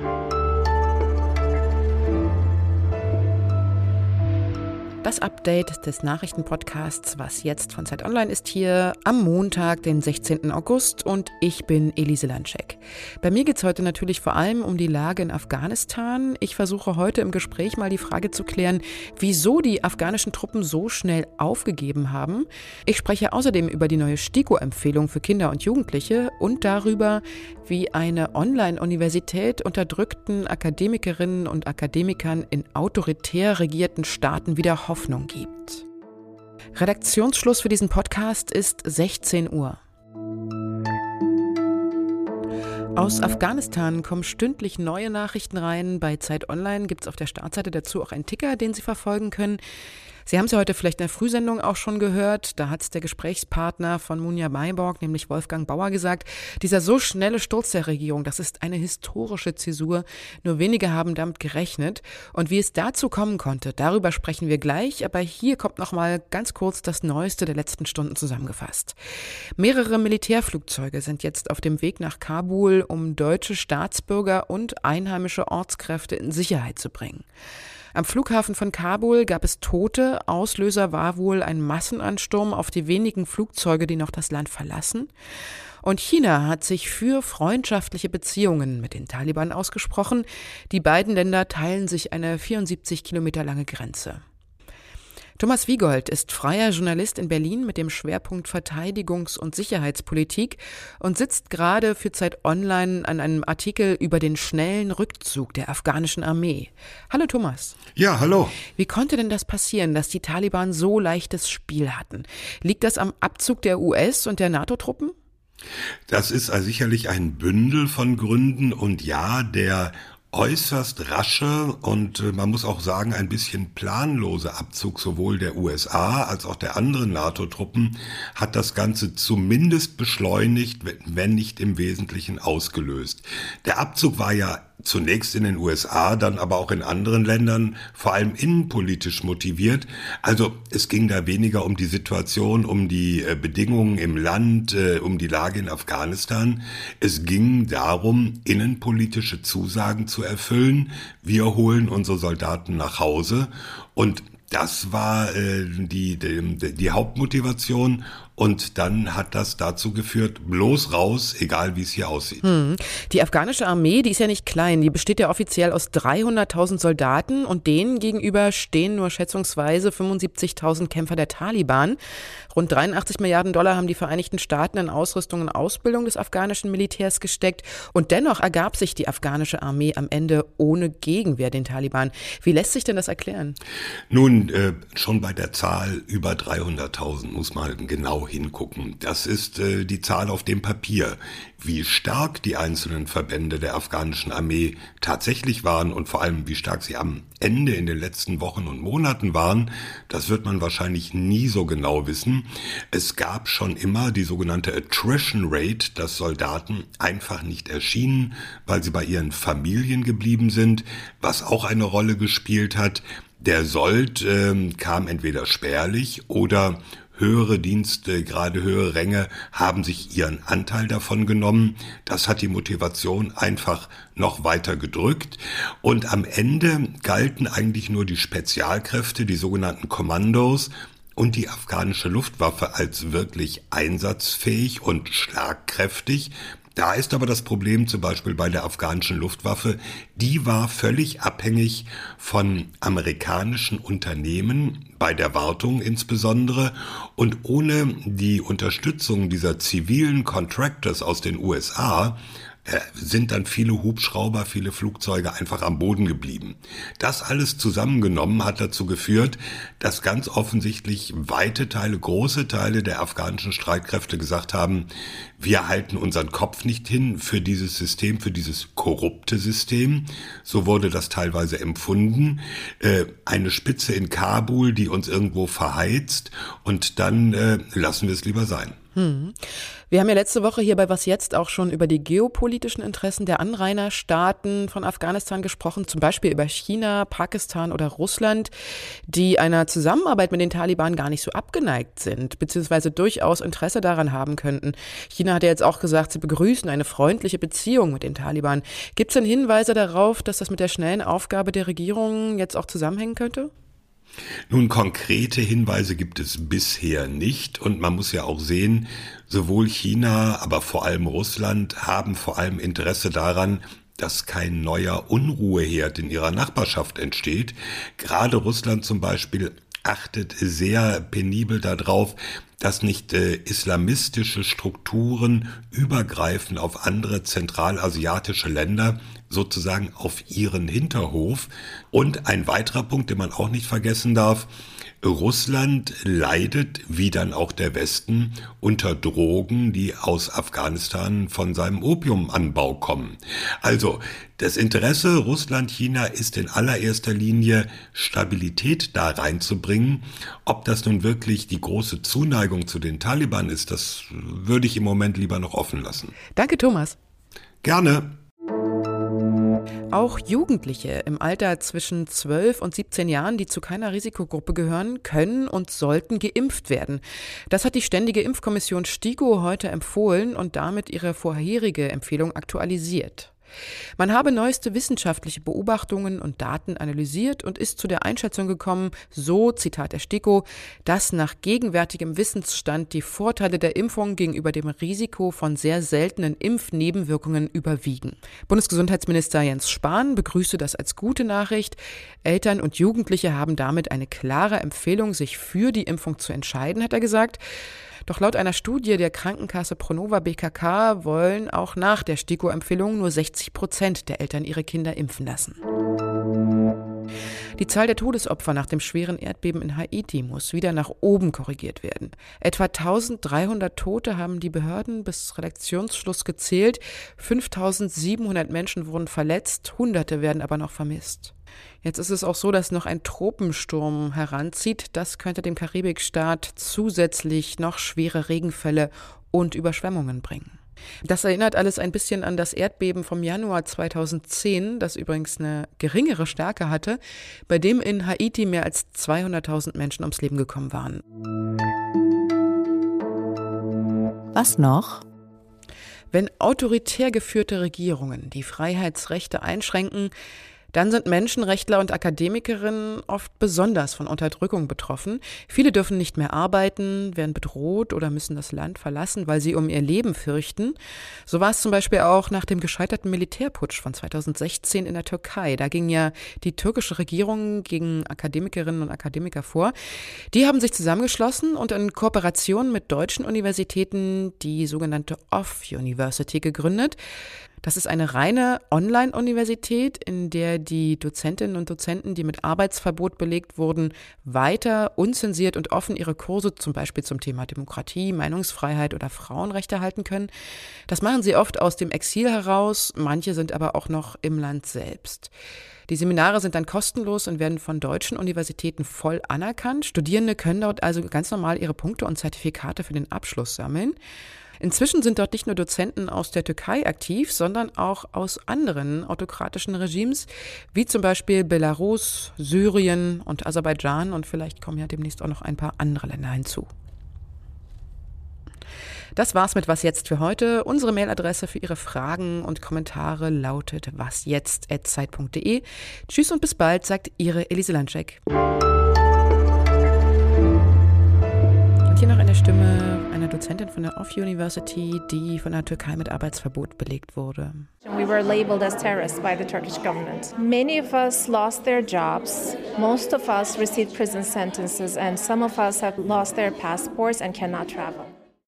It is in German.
you Das Update des Nachrichtenpodcasts Was jetzt von Zeit Online ist hier am Montag, den 16. August und ich bin Elise Landschek. Bei mir geht es heute natürlich vor allem um die Lage in Afghanistan. Ich versuche heute im Gespräch mal die Frage zu klären, wieso die afghanischen Truppen so schnell aufgegeben haben. Ich spreche außerdem über die neue STIKO-Empfehlung für Kinder und Jugendliche und darüber, wie eine Online-Universität unterdrückten Akademikerinnen und Akademikern in autoritär regierten Staaten wieder Hoffnung gibt. Redaktionsschluss für diesen Podcast ist 16 Uhr. Aus Afghanistan kommen stündlich neue Nachrichten rein. Bei Zeit Online gibt es auf der Startseite dazu auch einen Ticker, den Sie verfolgen können. Sie haben es ja heute vielleicht in der Frühsendung auch schon gehört. Da hat es der Gesprächspartner von Munja Mayborg, nämlich Wolfgang Bauer, gesagt. Dieser so schnelle Sturz der Regierung, das ist eine historische Zäsur. Nur wenige haben damit gerechnet. Und wie es dazu kommen konnte, darüber sprechen wir gleich. Aber hier kommt noch mal ganz kurz das Neueste der letzten Stunden zusammengefasst. Mehrere Militärflugzeuge sind jetzt auf dem Weg nach Kabul, um deutsche Staatsbürger und einheimische Ortskräfte in Sicherheit zu bringen. Am Flughafen von Kabul gab es Tote. Auslöser war wohl ein Massenansturm auf die wenigen Flugzeuge, die noch das Land verlassen. Und China hat sich für freundschaftliche Beziehungen mit den Taliban ausgesprochen. Die beiden Länder teilen sich eine 74 Kilometer lange Grenze. Thomas Wiegold ist freier Journalist in Berlin mit dem Schwerpunkt Verteidigungs- und Sicherheitspolitik und sitzt gerade für Zeit Online an einem Artikel über den schnellen Rückzug der afghanischen Armee. Hallo Thomas. Ja, hallo. Wie konnte denn das passieren, dass die Taliban so leichtes Spiel hatten? Liegt das am Abzug der US und der NATO-Truppen? Das ist sicherlich ein Bündel von Gründen und ja, der äußerst rasche und äh, man muss auch sagen ein bisschen planlose Abzug sowohl der USA als auch der anderen NATO-Truppen hat das Ganze zumindest beschleunigt, wenn nicht im Wesentlichen ausgelöst. Der Abzug war ja zunächst in den USA, dann aber auch in anderen Ländern, vor allem innenpolitisch motiviert. Also es ging da weniger um die Situation, um die äh, Bedingungen im Land, äh, um die Lage in Afghanistan. Es ging darum, innenpolitische Zusagen zu erfüllen. Wir holen unsere Soldaten nach Hause und das war äh, die, die, die Hauptmotivation und dann hat das dazu geführt, bloß raus, egal wie es hier aussieht. Hm. Die afghanische Armee, die ist ja nicht klein, die besteht ja offiziell aus 300.000 Soldaten und denen gegenüber stehen nur schätzungsweise 75.000 Kämpfer der Taliban. Rund 83 Milliarden Dollar haben die Vereinigten Staaten in Ausrüstung und Ausbildung des afghanischen Militärs gesteckt und dennoch ergab sich die afghanische Armee am Ende ohne Gegenwehr den Taliban. Wie lässt sich denn das erklären? Nun, äh, schon bei der Zahl über 300.000 muss man genau hingucken. Das ist äh, die Zahl auf dem Papier. Wie stark die einzelnen Verbände der afghanischen Armee tatsächlich waren und vor allem wie stark sie am Ende in den letzten Wochen und Monaten waren, das wird man wahrscheinlich nie so genau wissen. Es gab schon immer die sogenannte Attrition Rate, dass Soldaten einfach nicht erschienen, weil sie bei ihren Familien geblieben sind, was auch eine Rolle gespielt hat. Der Sold äh, kam entweder spärlich oder höhere Dienste, gerade höhere Ränge haben sich ihren Anteil davon genommen. Das hat die Motivation einfach noch weiter gedrückt. Und am Ende galten eigentlich nur die Spezialkräfte, die sogenannten Kommandos, und die afghanische Luftwaffe als wirklich einsatzfähig und schlagkräftig, da ist aber das Problem zum Beispiel bei der afghanischen Luftwaffe, die war völlig abhängig von amerikanischen Unternehmen, bei der Wartung insbesondere, und ohne die Unterstützung dieser zivilen Contractors aus den USA sind dann viele Hubschrauber, viele Flugzeuge einfach am Boden geblieben. Das alles zusammengenommen hat dazu geführt, dass ganz offensichtlich weite Teile, große Teile der afghanischen Streitkräfte gesagt haben, wir halten unseren Kopf nicht hin für dieses System, für dieses korrupte System. So wurde das teilweise empfunden. Äh, eine Spitze in Kabul, die uns irgendwo verheizt und dann äh, lassen wir es lieber sein. Hm. Wir haben ja letzte Woche hier bei Was Jetzt auch schon über die geopolitischen Interessen der Anrainerstaaten von Afghanistan gesprochen, zum Beispiel über China, Pakistan oder Russland, die einer Zusammenarbeit mit den Taliban gar nicht so abgeneigt sind, beziehungsweise durchaus Interesse daran haben könnten. China hat ja jetzt auch gesagt, sie begrüßen eine freundliche Beziehung mit den Taliban. Gibt es denn Hinweise darauf, dass das mit der schnellen Aufgabe der Regierung jetzt auch zusammenhängen könnte? Nun, konkrete Hinweise gibt es bisher nicht und man muss ja auch sehen, sowohl China, aber vor allem Russland haben vor allem Interesse daran, dass kein neuer Unruheherd in ihrer Nachbarschaft entsteht. Gerade Russland zum Beispiel achtet sehr penibel darauf, dass nicht äh, islamistische Strukturen übergreifen auf andere zentralasiatische Länder, sozusagen auf ihren Hinterhof. Und ein weiterer Punkt, den man auch nicht vergessen darf, Russland leidet, wie dann auch der Westen, unter Drogen, die aus Afghanistan von seinem Opiumanbau kommen. Also das Interesse Russland-China ist in allererster Linie Stabilität da reinzubringen. Ob das nun wirklich die große Zuneigung zu den Taliban ist, das würde ich im Moment lieber noch offen lassen. Danke, Thomas. Gerne. Auch Jugendliche im Alter zwischen 12 und 17 Jahren, die zu keiner Risikogruppe gehören, können und sollten geimpft werden. Das hat die Ständige Impfkommission STIGO heute empfohlen und damit ihre vorherige Empfehlung aktualisiert. Man habe neueste wissenschaftliche Beobachtungen und Daten analysiert und ist zu der Einschätzung gekommen, so Zitat der STIKO, dass nach gegenwärtigem Wissensstand die Vorteile der Impfung gegenüber dem Risiko von sehr seltenen Impfnebenwirkungen überwiegen. Bundesgesundheitsminister Jens Spahn begrüßte das als gute Nachricht. Eltern und Jugendliche haben damit eine klare Empfehlung, sich für die Impfung zu entscheiden, hat er gesagt. Doch laut einer Studie der Krankenkasse Pronova BKK wollen auch nach der STIKO-Empfehlung nur 60 Prozent der Eltern ihre Kinder impfen lassen. Die Zahl der Todesopfer nach dem schweren Erdbeben in Haiti muss wieder nach oben korrigiert werden. Etwa 1300 Tote haben die Behörden bis Redaktionsschluss gezählt. 5700 Menschen wurden verletzt, Hunderte werden aber noch vermisst. Jetzt ist es auch so, dass noch ein Tropensturm heranzieht. Das könnte dem Karibikstaat zusätzlich noch schwere Regenfälle und Überschwemmungen bringen. Das erinnert alles ein bisschen an das Erdbeben vom Januar 2010, das übrigens eine geringere Stärke hatte, bei dem in Haiti mehr als 200.000 Menschen ums Leben gekommen waren. Was noch? Wenn autoritär geführte Regierungen die Freiheitsrechte einschränken, dann sind Menschenrechtler und Akademikerinnen oft besonders von Unterdrückung betroffen. Viele dürfen nicht mehr arbeiten, werden bedroht oder müssen das Land verlassen, weil sie um ihr Leben fürchten. So war es zum Beispiel auch nach dem gescheiterten Militärputsch von 2016 in der Türkei. Da ging ja die türkische Regierung gegen Akademikerinnen und Akademiker vor. Die haben sich zusammengeschlossen und in Kooperation mit deutschen Universitäten die sogenannte Off-University gegründet. Das ist eine reine Online-Universität, in der die Dozentinnen und Dozenten, die mit Arbeitsverbot belegt wurden, weiter unzensiert und offen ihre Kurse zum Beispiel zum Thema Demokratie, Meinungsfreiheit oder Frauenrechte halten können. Das machen sie oft aus dem Exil heraus, manche sind aber auch noch im Land selbst. Die Seminare sind dann kostenlos und werden von deutschen Universitäten voll anerkannt. Studierende können dort also ganz normal ihre Punkte und Zertifikate für den Abschluss sammeln. Inzwischen sind dort nicht nur Dozenten aus der Türkei aktiv, sondern auch aus anderen autokratischen Regimes, wie zum Beispiel Belarus, Syrien und Aserbaidschan und vielleicht kommen ja demnächst auch noch ein paar andere Länder hinzu. Das war's mit Was jetzt für heute. Unsere Mailadresse für Ihre Fragen und Kommentare lautet wasjetzt.zeit.de. Tschüss und bis bald, sagt Ihre Elise Landschek. Hier noch eine Stimme einer Dozentin von der Off University, die von der Türkei mit Arbeitsverbot belegt wurde. We were labeled as terrorists by the Turkish government. Many of us lost their jobs. Most of us received prison sentences and some of us have lost their passports and cannot travel.